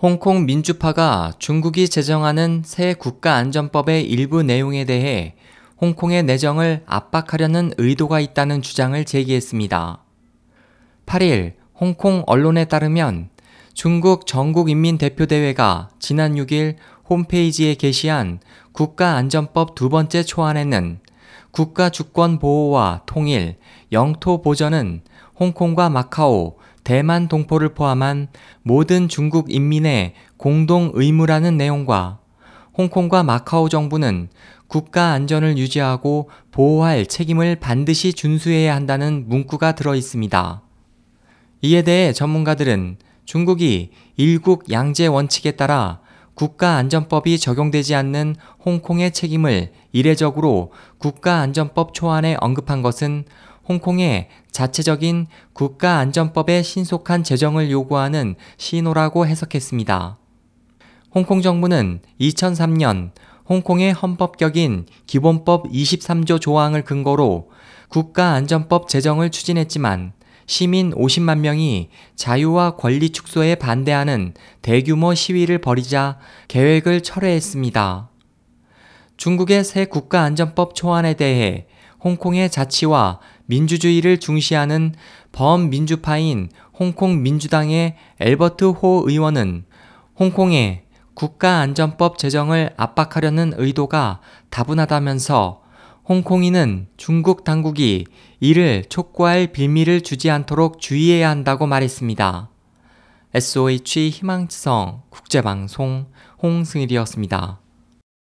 홍콩 민주파가 중국이 제정하는 새 국가안전법의 일부 내용에 대해 홍콩의 내정을 압박하려는 의도가 있다는 주장을 제기했습니다. 8일 홍콩 언론에 따르면 중국 전국인민대표대회가 지난 6일 홈페이지에 게시한 국가안전법 두 번째 초안에는 국가 주권 보호와 통일, 영토 보전은 홍콩과 마카오, 대만 동포를 포함한 모든 중국 인민의 공동 의무라는 내용과 홍콩과 마카오 정부는 국가 안전을 유지하고 보호할 책임을 반드시 준수해야 한다는 문구가 들어 있습니다. 이에 대해 전문가들은 중국이 일국 양제 원칙에 따라 국가안전법이 적용되지 않는 홍콩의 책임을 이례적으로 국가안전법 초안에 언급한 것은 홍콩의 자체적인 국가안전법의 신속한 제정을 요구하는 신호라고 해석했습니다. 홍콩 정부는 2003년 홍콩의 헌법격인 기본법 23조 조항을 근거로 국가안전법 제정을 추진했지만 시민 50만 명이 자유와 권리 축소에 반대하는 대규모 시위를 벌이자 계획을 철회했습니다. 중국의 새 국가안전법 초안에 대해 홍콩의 자치와 민주주의를 중시하는 범민주파인 홍콩 민주당의 엘버트 호 의원은 홍콩의 국가안전법 제정을 압박하려는 의도가 다분하다면서 홍콩인은 중국 당국이 이를 촉구할 빌미를 주지 않도록 주의해야 한다고 말했습니다. SOH 희망지성 국제방송 홍승일이었습니다.